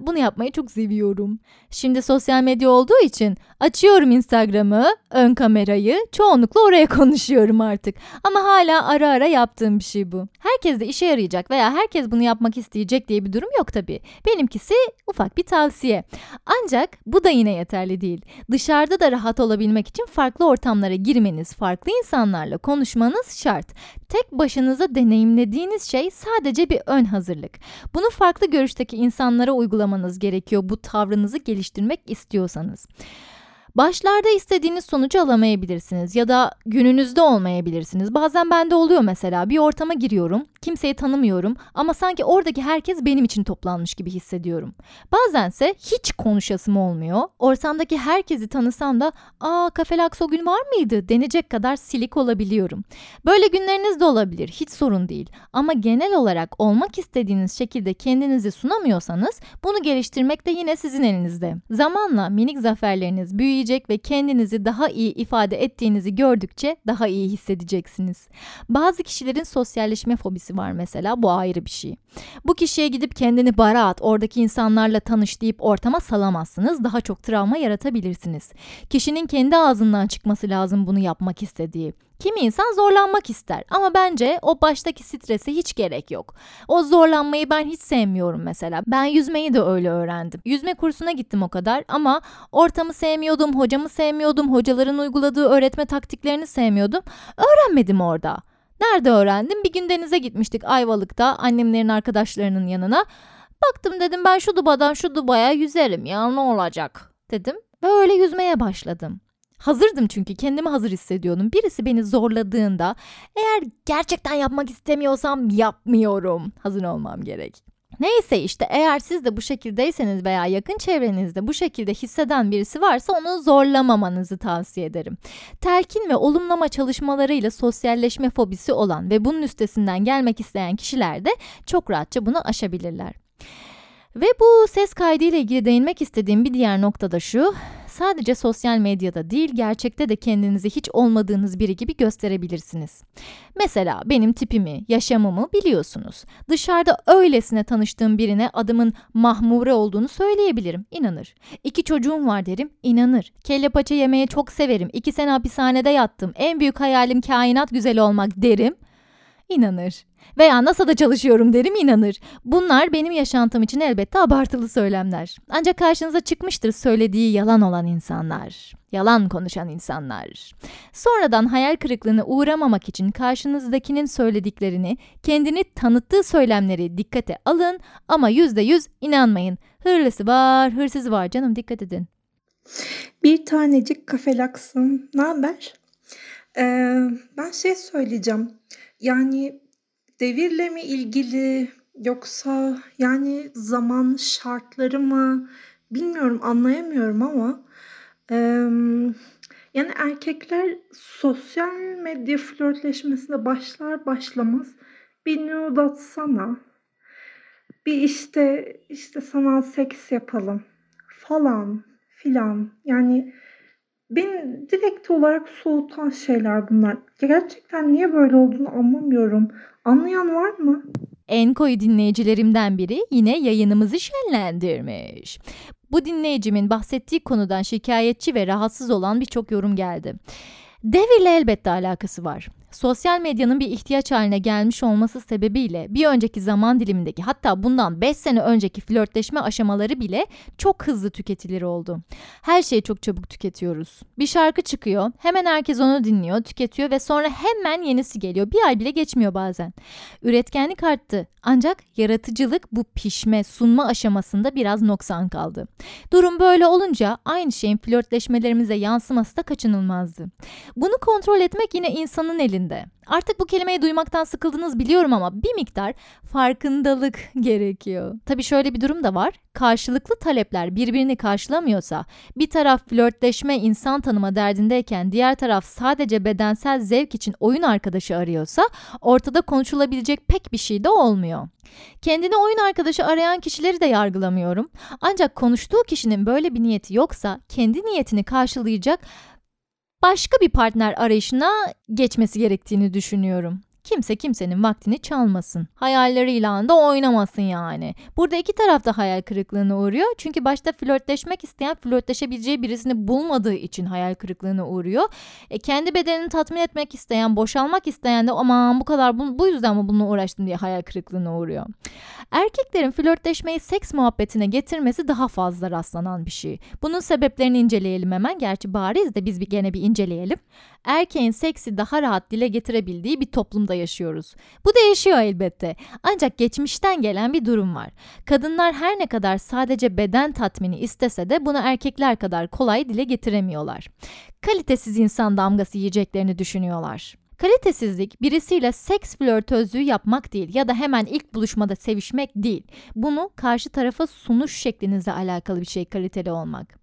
Bunu yapmayı çok seviyorum. Şimdi sosyal medya olduğu için açıyorum Instagram'ı, ön kamerayı, çoğunlukla oraya *laughs* konuşuyorum artık. Ama hala ara ara yaptığım bir şey bu. Herkes de işe yarayacak veya herkes bunu yapmak isteyecek diye bir durum yok tabii. Benimkisi ufak bir tavsiye. Ancak bu da yine yeterli değil. Dışarıda da rahat olabilmek için farklı ortamlara girmeniz, farklı insanlarla konuşmanız şart. Tek başınıza deneyimlediğiniz şey sadece bir ön hazırlık. Bunu farklı görüşteki insanlara uygulamanız gerekiyor bu tavrınızı geliştirmek istiyorsanız. Başlarda istediğiniz sonucu alamayabilirsiniz ya da gününüzde olmayabilirsiniz. Bazen bende oluyor mesela bir ortama giriyorum, kimseyi tanımıyorum ama sanki oradaki herkes benim için toplanmış gibi hissediyorum. Bazense hiç konuşasım olmuyor. Ortamdaki herkesi tanısam da ''Aa Kafelakso gün var mıydı?'' denecek kadar silik olabiliyorum. Böyle günleriniz de olabilir, hiç sorun değil. Ama genel olarak olmak istediğiniz şekilde kendinizi sunamıyorsanız bunu geliştirmek de yine sizin elinizde. Zamanla minik zaferleriniz büyüyecek büyüyecek ve kendinizi daha iyi ifade ettiğinizi gördükçe daha iyi hissedeceksiniz. Bazı kişilerin sosyalleşme fobisi var mesela bu ayrı bir şey. Bu kişiye gidip kendini bara at, oradaki insanlarla tanış deyip ortama salamazsınız. Daha çok travma yaratabilirsiniz. Kişinin kendi ağzından çıkması lazım bunu yapmak istediği. Kimi insan zorlanmak ister ama bence o baştaki strese hiç gerek yok. O zorlanmayı ben hiç sevmiyorum mesela. Ben yüzmeyi de öyle öğrendim. Yüzme kursuna gittim o kadar ama ortamı sevmiyordum, hocamı sevmiyordum, hocaların uyguladığı öğretme taktiklerini sevmiyordum. Öğrenmedim orada. Nerede öğrendim? Bir gün denize gitmiştik Ayvalık'ta annemlerin arkadaşlarının yanına. Baktım dedim ben şu dubadan şu dubaya yüzerim ya ne olacak dedim. Ve öyle yüzmeye başladım. Hazırdım çünkü kendimi hazır hissediyordum. Birisi beni zorladığında eğer gerçekten yapmak istemiyorsam yapmıyorum. Hazır olmam gerek. Neyse işte eğer siz de bu şekildeyseniz veya yakın çevrenizde bu şekilde hisseden birisi varsa onu zorlamamanızı tavsiye ederim. Telkin ve olumlama çalışmalarıyla sosyalleşme fobisi olan ve bunun üstesinden gelmek isteyen kişiler de çok rahatça bunu aşabilirler. Ve bu ses kaydı ile ilgili değinmek istediğim bir diğer nokta da şu. Sadece sosyal medyada değil, gerçekte de kendinizi hiç olmadığınız biri gibi gösterebilirsiniz. Mesela benim tipimi, yaşamımı biliyorsunuz. Dışarıda öylesine tanıştığım birine adımın Mahmure olduğunu söyleyebilirim, inanır. İki çocuğum var derim, inanır. Kelle paça yemeyi çok severim, iki sene hapishanede yattım, en büyük hayalim kainat güzeli olmak derim, inanır. Veya NASA'da çalışıyorum derim inanır. Bunlar benim yaşantım için elbette abartılı söylemler. Ancak karşınıza çıkmıştır söylediği yalan olan insanlar. Yalan konuşan insanlar. Sonradan hayal kırıklığına uğramamak için karşınızdakinin söylediklerini, kendini tanıttığı söylemleri dikkate alın ama yüzde yüz inanmayın. Hırlısı var, hırsızı var canım dikkat edin. Bir tanecik kafelaksın. Ne haber? Ee, ben şey söyleyeceğim. Yani devirle mi ilgili yoksa yani zaman şartları mı bilmiyorum anlayamıyorum ama e, yani erkekler sosyal medya flörtleşmesine başlar başlamaz bir nude atsana bir işte işte sanal seks yapalım falan filan yani beni direkt olarak soğutan şeyler bunlar. Gerçekten niye böyle olduğunu anlamıyorum. Anlayan var mı? En koyu dinleyicilerimden biri yine yayınımızı şenlendirmiş. Bu dinleyicimin bahsettiği konudan şikayetçi ve rahatsız olan birçok yorum geldi. Devirle elbette alakası var sosyal medyanın bir ihtiyaç haline gelmiş olması sebebiyle bir önceki zaman dilimindeki hatta bundan 5 sene önceki flörtleşme aşamaları bile çok hızlı tüketilir oldu. Her şeyi çok çabuk tüketiyoruz. Bir şarkı çıkıyor, hemen herkes onu dinliyor, tüketiyor ve sonra hemen yenisi geliyor. Bir ay bile geçmiyor bazen. Üretkenlik arttı ancak yaratıcılık bu pişme, sunma aşamasında biraz noksan kaldı. Durum böyle olunca aynı şeyin flörtleşmelerimize yansıması da kaçınılmazdı. Bunu kontrol etmek yine insanın elinde şeklinde. Artık bu kelimeyi duymaktan sıkıldınız biliyorum ama bir miktar farkındalık *laughs* gerekiyor. Tabii şöyle bir durum da var. Karşılıklı talepler birbirini karşılamıyorsa, bir taraf flörtleşme, insan tanıma derdindeyken diğer taraf sadece bedensel zevk için oyun arkadaşı arıyorsa, ortada konuşulabilecek pek bir şey de olmuyor. Kendine oyun arkadaşı arayan kişileri de yargılamıyorum. Ancak konuştuğu kişinin böyle bir niyeti yoksa kendi niyetini karşılayacak başka bir partner arayışına geçmesi gerektiğini düşünüyorum. Kimse kimsenin vaktini çalmasın. Hayalleriyle de oynamasın yani. Burada iki taraf da hayal kırıklığına uğruyor. Çünkü başta flörtleşmek isteyen flörtleşebileceği birisini bulmadığı için hayal kırıklığına uğruyor. E, kendi bedenini tatmin etmek isteyen, boşalmak isteyen de aman bu kadar bu, bu yüzden mi bununla uğraştım diye hayal kırıklığına uğruyor. Erkeklerin flörtleşmeyi seks muhabbetine getirmesi daha fazla rastlanan bir şey. Bunun sebeplerini inceleyelim hemen. Gerçi bariz de biz bir gene bir inceleyelim. Erkeğin seksi daha rahat dile getirebildiği bir toplumda yaşıyoruz. Bu değişiyor elbette. Ancak geçmişten gelen bir durum var. Kadınlar her ne kadar sadece beden tatmini istese de bunu erkekler kadar kolay dile getiremiyorlar. Kalitesiz insan damgası yiyeceklerini düşünüyorlar. Kalitesizlik birisiyle seks flörtözlüğü yapmak değil ya da hemen ilk buluşmada sevişmek değil. Bunu karşı tarafa sunuş şeklinizle alakalı bir şey kaliteli olmak.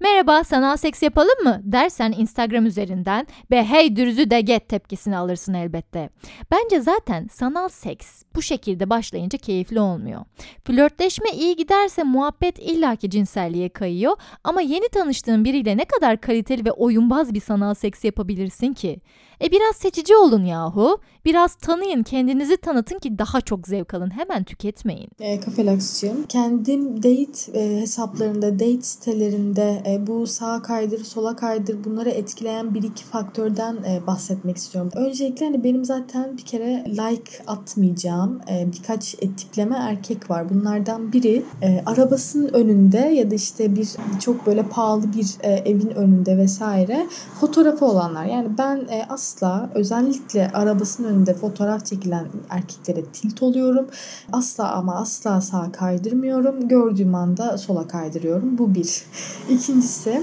Merhaba sanal seks yapalım mı dersen Instagram üzerinden ve hey dürüzü de get tepkisini alırsın elbette. Bence zaten sanal seks bu şekilde başlayınca keyifli olmuyor. Flörtleşme iyi giderse muhabbet illaki cinselliğe kayıyor ama yeni tanıştığın biriyle ne kadar kaliteli ve oyunbaz bir sanal seks yapabilirsin ki? E biraz seçici olun yahu. Biraz tanıyın, kendinizi tanıtın ki daha çok zevk alın. Hemen tüketmeyin. E, Kafelaksçığım. Kendim date e, hesaplarında, date sitelerinde e, bu sağa kaydır, sola kaydır bunları etkileyen bir iki faktörden e, bahsetmek istiyorum. Öncelikle hani benim zaten bir kere like atmayacağım e, birkaç e, tipleme erkek var. Bunlardan biri e, arabasının önünde ya da işte bir çok böyle pahalı bir e, evin önünde vesaire fotoğrafı olanlar. Yani ben e, asla özellikle arabasının önünde fotoğraf çekilen erkeklere tilt oluyorum. Asla ama asla sağa kaydırmıyorum. Gördüğüm anda sola kaydırıyorum. Bu bir. İkincisi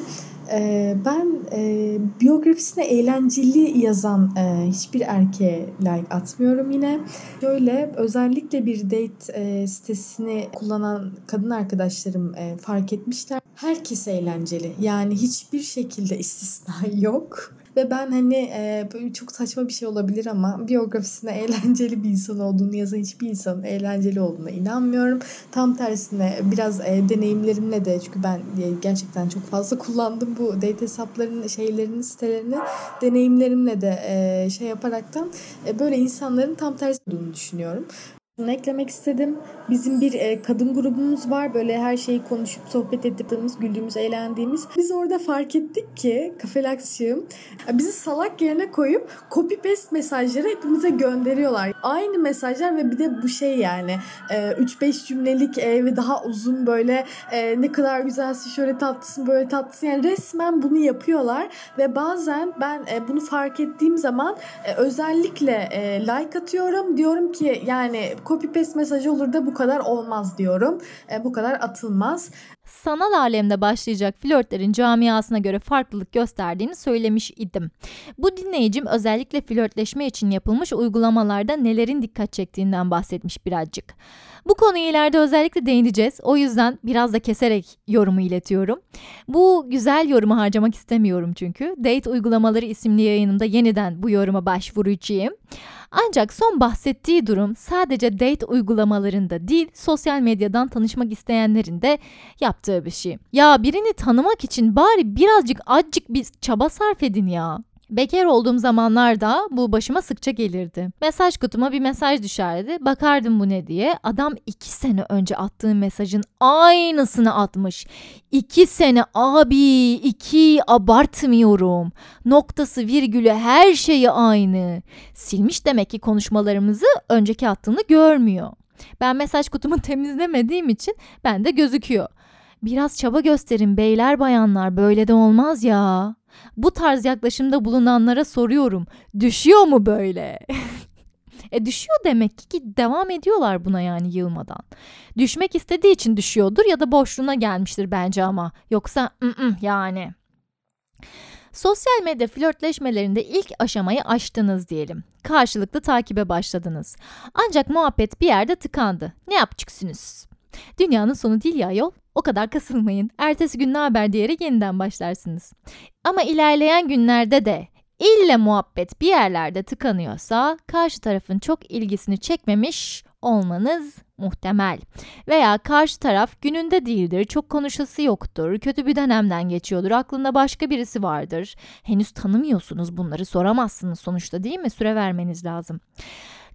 Ee, ben e, biyografisine eğlenceli yazan e, hiçbir erkeğe like atmıyorum yine. Şöyle özellikle bir date e, sitesini kullanan kadın arkadaşlarım e, fark etmişler. Herkes eğlenceli. Yani hiçbir şekilde istisna *laughs* yok. Ve ben hani e, böyle çok saçma bir şey olabilir ama biyografisine *laughs* eğlenceli bir insan olduğunu yazan hiçbir insanın eğlenceli olduğuna inanmıyorum. Tam tersine biraz e, deneyimlerimle de çünkü ben e, gerçekten çok fazla *laughs* kullandım bu date hesaplarının şeylerini sitelerini deneyimlerimle de e, şey yaparaktan e, böyle insanların tam tersi olduğunu düşünüyorum. Bunu eklemek istedim. Bizim bir e, kadın grubumuz var. Böyle her şeyi konuşup sohbet ettiğimiz, güldüğümüz, eğlendiğimiz. Biz orada fark ettik ki Kafelaksiyum bizi salak yerine koyup copy paste mesajları hepimize gönderiyorlar. Aynı mesajlar ve bir de bu şey yani e, 3-5 cümlelik e, ve daha uzun böyle e, ne kadar güzelsin, şöyle tatlısın, böyle tatlısın. Yani resmen bunu yapıyorlar ve bazen ben e, bunu fark ettiğim zaman e, özellikle e, like atıyorum. Diyorum ki yani copy paste mesajı olur da bu kadar olmaz diyorum. E, bu kadar atılmaz. Sanal alemde başlayacak flörtlerin camiasına göre farklılık gösterdiğini söylemiş idim. Bu dinleyicim özellikle flörtleşme için yapılmış uygulamalarda nelerin dikkat çektiğinden bahsetmiş birazcık. Bu konuya ileride özellikle değineceğiz. O yüzden biraz da keserek yorumu iletiyorum. Bu güzel yorumu harcamak istemiyorum çünkü. Date uygulamaları isimli yayınımda yeniden bu yoruma başvuracağım. Ancak son bahsettiği durum sadece date uygulamalarında değil, sosyal medyadan tanışmak isteyenlerin de yaptığı bir şey. Ya birini tanımak için bari birazcık acık bir çaba sarf edin ya. Bekar olduğum zamanlarda bu başıma sıkça gelirdi. Mesaj kutuma bir mesaj düşerdi. Bakardım bu ne diye. Adam iki sene önce attığı mesajın aynısını atmış. İki sene abi iki abartmıyorum. Noktası virgülü her şeyi aynı. Silmiş demek ki konuşmalarımızı önceki attığını görmüyor. Ben mesaj kutumu *laughs* temizlemediğim için bende gözüküyor. Biraz çaba gösterin beyler bayanlar böyle de olmaz ya. Bu tarz yaklaşımda bulunanlara soruyorum. Düşüyor mu böyle? *laughs* e düşüyor demek ki, ki devam ediyorlar buna yani yılmadan. Düşmek istediği için düşüyordur ya da boşluğuna gelmiştir bence ama. Yoksa ı-ı, yani. Sosyal medya flörtleşmelerinde ilk aşamayı aştınız diyelim. Karşılıklı takibe başladınız. Ancak muhabbet bir yerde tıkandı. Ne yapacaksınız? Dünyanın sonu değil ya yol. O kadar kasılmayın. Ertesi gün ne haber diyerek yeniden başlarsınız. Ama ilerleyen günlerde de ille muhabbet bir yerlerde tıkanıyorsa karşı tarafın çok ilgisini çekmemiş olmanız muhtemel. Veya karşı taraf gününde değildir, çok konuşası yoktur, kötü bir dönemden geçiyordur, aklında başka birisi vardır. Henüz tanımıyorsunuz bunları soramazsınız sonuçta değil mi? Süre vermeniz lazım.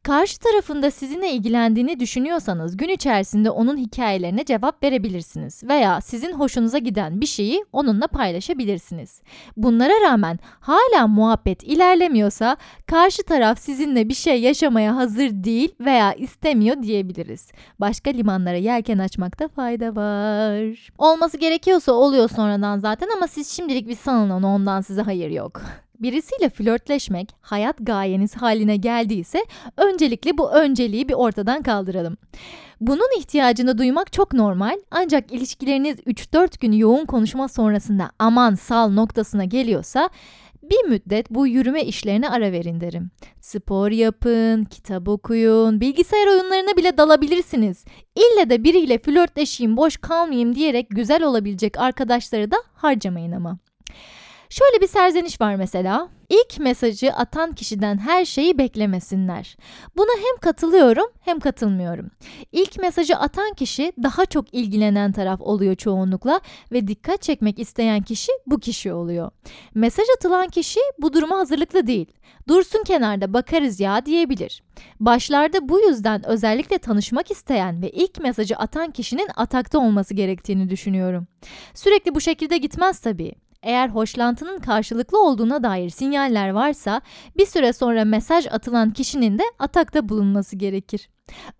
Karşı tarafında sizinle ilgilendiğini düşünüyorsanız gün içerisinde onun hikayelerine cevap verebilirsiniz veya sizin hoşunuza giden bir şeyi onunla paylaşabilirsiniz. Bunlara rağmen hala muhabbet ilerlemiyorsa karşı taraf sizinle bir şey yaşamaya hazır değil veya istemiyor diyebiliriz. Başka limanlara yelken açmakta fayda var. Olması gerekiyorsa oluyor sonradan zaten ama siz şimdilik bir sanın onu ondan size hayır yok. *laughs* Birisiyle flörtleşmek hayat gayeniz haline geldiyse öncelikle bu önceliği bir ortadan kaldıralım. Bunun ihtiyacını duymak çok normal ancak ilişkileriniz 3-4 gün yoğun konuşma sonrasında aman sal noktasına geliyorsa bir müddet bu yürüme işlerine ara verin derim. Spor yapın, kitap okuyun, bilgisayar oyunlarına bile dalabilirsiniz. İlle de biriyle flörtleşeyim, boş kalmayayım diyerek güzel olabilecek arkadaşları da harcamayın ama. Şöyle bir serzeniş var mesela. İlk mesajı atan kişiden her şeyi beklemesinler. Buna hem katılıyorum hem katılmıyorum. İlk mesajı atan kişi daha çok ilgilenen taraf oluyor çoğunlukla ve dikkat çekmek isteyen kişi bu kişi oluyor. Mesaj atılan kişi bu duruma hazırlıklı değil. Dursun kenarda bakarız ya diyebilir. Başlarda bu yüzden özellikle tanışmak isteyen ve ilk mesajı atan kişinin atakta olması gerektiğini düşünüyorum. Sürekli bu şekilde gitmez tabii. Eğer hoşlantının karşılıklı olduğuna dair sinyaller varsa bir süre sonra mesaj atılan kişinin de atakta bulunması gerekir.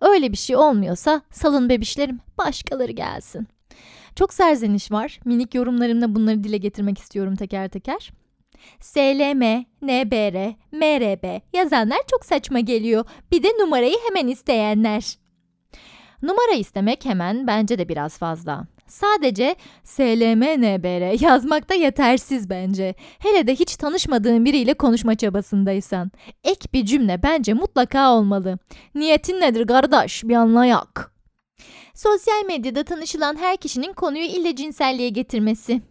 Öyle bir şey olmuyorsa salın bebişlerim başkaları gelsin. Çok serzeniş var. Minik yorumlarımla bunları dile getirmek istiyorum teker teker. SLM, NBR, MRB yazanlar çok saçma geliyor. Bir de numarayı hemen isteyenler. Numara istemek hemen bence de biraz fazla. Sadece SLMNBR yazmak da yetersiz bence. Hele de hiç tanışmadığın biriyle konuşma çabasındaysan. Ek bir cümle bence mutlaka olmalı. Niyetin nedir kardeş bir anlayak. Sosyal medyada tanışılan her kişinin konuyu illa cinselliğe getirmesi.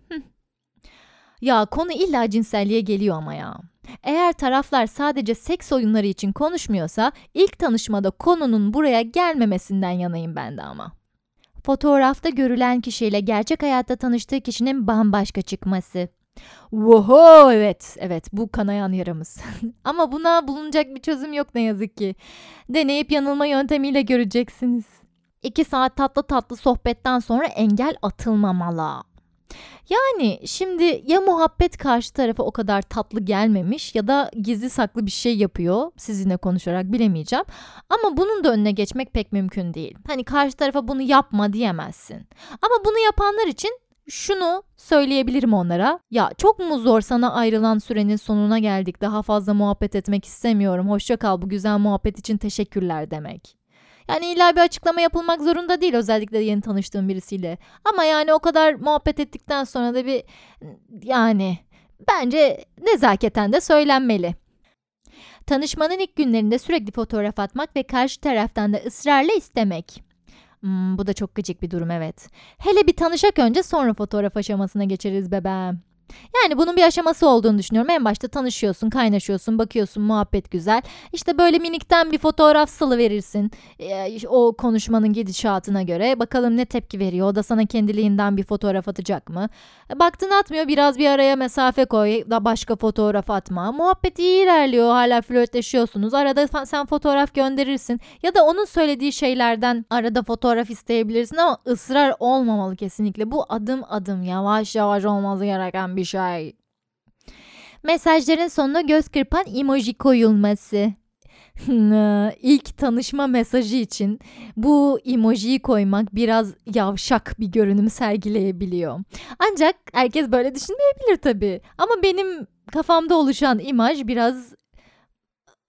Ya konu illa cinselliğe geliyor ama ya. Eğer taraflar sadece seks oyunları için konuşmuyorsa ilk tanışmada konunun buraya gelmemesinden yanayım ben de ama. Fotoğrafta görülen kişiyle gerçek hayatta tanıştığı kişinin bambaşka çıkması. Woho evet evet bu kanayan yaramız. *laughs* Ama buna bulunacak bir çözüm yok ne yazık ki. Deneyip yanılma yöntemiyle göreceksiniz. İki saat tatlı tatlı sohbetten sonra engel atılmamalı. Yani şimdi ya muhabbet karşı tarafa o kadar tatlı gelmemiş ya da gizli saklı bir şey yapıyor sizinle konuşarak bilemeyeceğim. Ama bunun da önüne geçmek pek mümkün değil. Hani karşı tarafa bunu yapma diyemezsin. Ama bunu yapanlar için şunu söyleyebilirim onlara. Ya çok mu zor sana ayrılan sürenin sonuna geldik. Daha fazla muhabbet etmek istemiyorum. Hoşça kal bu güzel muhabbet için teşekkürler demek. Yani illa bir açıklama yapılmak zorunda değil özellikle yeni tanıştığım birisiyle. Ama yani o kadar muhabbet ettikten sonra da bir yani bence nezaketen de söylenmeli. Tanışmanın ilk günlerinde sürekli fotoğraf atmak ve karşı taraftan da ısrarla istemek. Hmm, bu da çok gıcık bir durum evet. Hele bir tanışak önce sonra fotoğraf aşamasına geçeriz bebeğim. Yani bunun bir aşaması olduğunu düşünüyorum. En başta tanışıyorsun, kaynaşıyorsun, bakıyorsun, muhabbet güzel. İşte böyle minikten bir fotoğraf salı verirsin. Ee, o konuşmanın gidişatına göre. Bakalım ne tepki veriyor. O da sana kendiliğinden bir fotoğraf atacak mı? E, baktın atmıyor. Biraz bir araya mesafe koy. Da başka fotoğraf atma. Muhabbet iyi ilerliyor. Hala flörtleşiyorsunuz. Arada sen fotoğraf gönderirsin. Ya da onun söylediği şeylerden arada fotoğraf isteyebilirsin ama ısrar olmamalı kesinlikle. Bu adım adım yavaş yavaş olması gereken bir şey. Mesajların sonuna göz kırpan emoji koyulması. İlk tanışma mesajı için bu emojiyi koymak biraz yavşak bir görünüm sergileyebiliyor. Ancak herkes böyle düşünmeyebilir tabii. Ama benim kafamda oluşan imaj biraz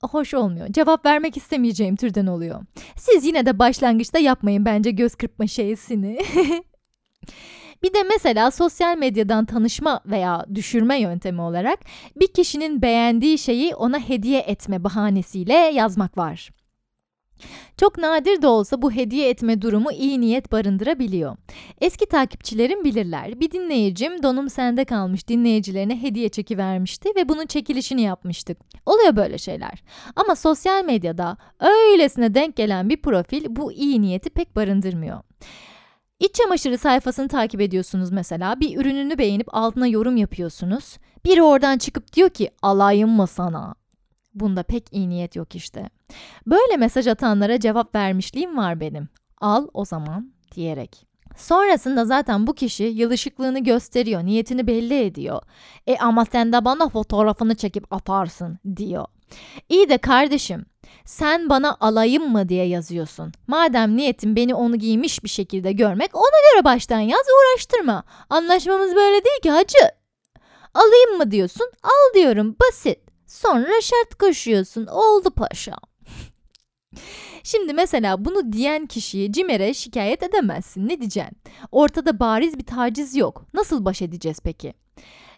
hoş olmuyor. Cevap vermek istemeyeceğim türden oluyor. Siz yine de başlangıçta yapmayın bence göz kırpma şeysini. *laughs* Bir de mesela sosyal medyadan tanışma veya düşürme yöntemi olarak bir kişinin beğendiği şeyi ona hediye etme bahanesiyle yazmak var. Çok nadir de olsa bu hediye etme durumu iyi niyet barındırabiliyor. Eski takipçilerim bilirler. Bir dinleyicim donum sende kalmış dinleyicilerine hediye çeki vermişti ve bunun çekilişini yapmıştık. Oluyor böyle şeyler. Ama sosyal medyada öylesine denk gelen bir profil bu iyi niyeti pek barındırmıyor. İç çamaşırı sayfasını takip ediyorsunuz mesela. Bir ürününü beğenip altına yorum yapıyorsunuz. Biri oradan çıkıp diyor ki alayım mı sana? Bunda pek iyi niyet yok işte. Böyle mesaj atanlara cevap vermişliğim var benim. Al o zaman diyerek. Sonrasında zaten bu kişi yılışıklığını gösteriyor, niyetini belli ediyor. E ama sen de bana fotoğrafını çekip atarsın diyor. İyi de kardeşim sen bana alayım mı diye yazıyorsun. Madem niyetin beni onu giymiş bir şekilde görmek ona göre baştan yaz uğraştırma. Anlaşmamız böyle değil ki hacı. Alayım mı diyorsun? Al diyorum basit. Sonra şart koşuyorsun. Oldu paşa. *laughs* Şimdi mesela bunu diyen kişiyi CİMER'e şikayet edemezsin. Ne diyeceksin? Ortada bariz bir taciz yok. Nasıl baş edeceğiz peki?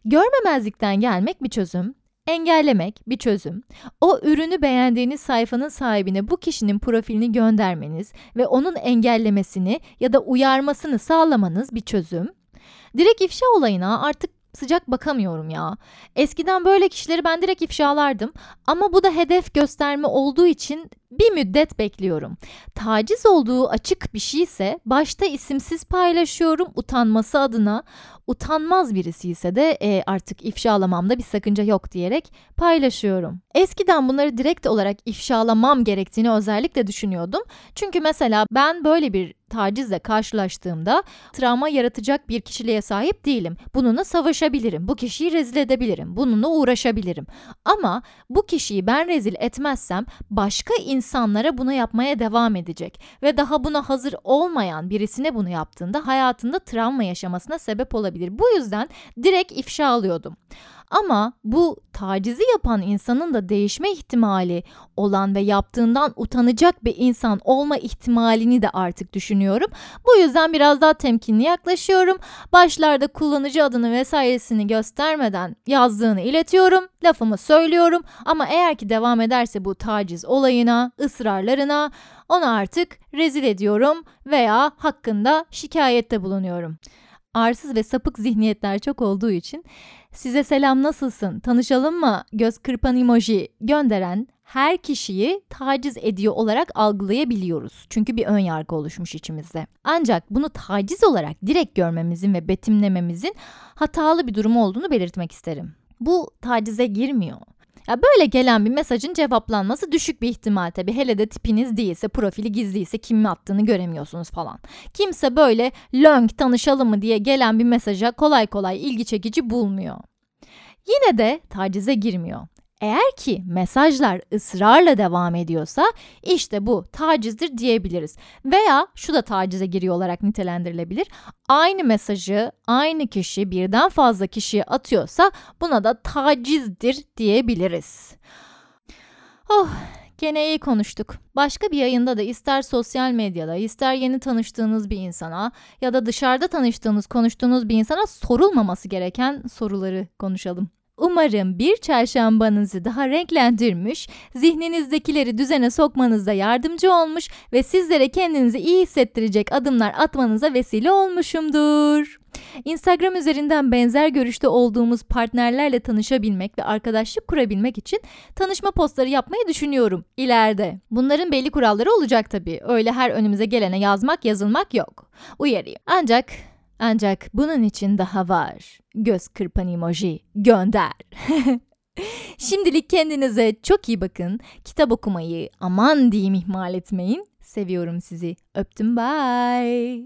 Görmemezlikten gelmek bir çözüm. Engellemek bir çözüm. O ürünü beğendiğiniz sayfanın sahibine bu kişinin profilini göndermeniz ve onun engellemesini ya da uyarmasını sağlamanız bir çözüm. Direkt ifşa olayına artık sıcak bakamıyorum ya. Eskiden böyle kişileri ben direkt ifşalardım ama bu da hedef gösterme olduğu için bir müddet bekliyorum. Taciz olduğu açık bir şeyse başta isimsiz paylaşıyorum utanması adına. Utanmaz birisi ise de e, artık ifşalamamda bir sakınca yok diyerek paylaşıyorum. Eskiden bunları direkt olarak ifşalamam gerektiğini özellikle düşünüyordum. Çünkü mesela ben böyle bir tacizle karşılaştığımda travma yaratacak bir kişiliğe sahip değilim. Bununla savaşabilirim. Bu kişiyi rezil edebilirim. Bununla uğraşabilirim. Ama bu kişiyi ben rezil etmezsem başka insanlara bunu yapmaya devam edecek ve daha buna hazır olmayan birisine bunu yaptığında hayatında travma yaşamasına sebep olabilir. Bu yüzden direkt ifşa alıyordum. Ama bu tacizi yapan insanın da değişme ihtimali olan ve yaptığından utanacak bir insan olma ihtimalini de artık düşünüyorum. Bu yüzden biraz daha temkinli yaklaşıyorum. Başlarda kullanıcı adını vesairesini göstermeden yazdığını iletiyorum. Lafımı söylüyorum ama eğer ki devam ederse bu taciz olayına, ısrarlarına onu artık rezil ediyorum veya hakkında şikayette bulunuyorum arsız ve sapık zihniyetler çok olduğu için size selam nasılsın, tanışalım mı, göz kırpan emoji gönderen her kişiyi taciz ediyor olarak algılayabiliyoruz. Çünkü bir ön yargı oluşmuş içimizde. Ancak bunu taciz olarak direkt görmemizin ve betimlememizin hatalı bir durum olduğunu belirtmek isterim. Bu tacize girmiyor. Ya böyle gelen bir mesajın cevaplanması düşük bir ihtimal tabii. Hele de tipiniz değilse, profili gizliyse kimin attığını göremiyorsunuz falan. Kimse böyle lönk tanışalım mı diye gelen bir mesaja kolay kolay ilgi çekici bulmuyor. Yine de tacize girmiyor. Eğer ki mesajlar ısrarla devam ediyorsa işte bu tacizdir diyebiliriz. Veya şu da tacize giriyor olarak nitelendirilebilir. Aynı mesajı aynı kişi birden fazla kişiye atıyorsa buna da tacizdir diyebiliriz. Oh, Gene iyi konuştuk. Başka bir yayında da ister sosyal medyada, ister yeni tanıştığınız bir insana ya da dışarıda tanıştığınız, konuştuğunuz bir insana sorulmaması gereken soruları konuşalım. Umarım bir çarşambanızı daha renklendirmiş, zihninizdekileri düzene sokmanızda yardımcı olmuş ve sizlere kendinizi iyi hissettirecek adımlar atmanıza vesile olmuşumdur. Instagram üzerinden benzer görüşte olduğumuz partnerlerle tanışabilmek ve arkadaşlık kurabilmek için tanışma postları yapmayı düşünüyorum ileride. Bunların belli kuralları olacak tabii. Öyle her önümüze gelene yazmak, yazılmak yok. Uyarayım. Ancak ancak bunun için daha var. Göz kırpan emoji gönder. *laughs* Şimdilik kendinize çok iyi bakın. Kitap okumayı aman diyeyim ihmal etmeyin. Seviyorum sizi. Öptüm bye.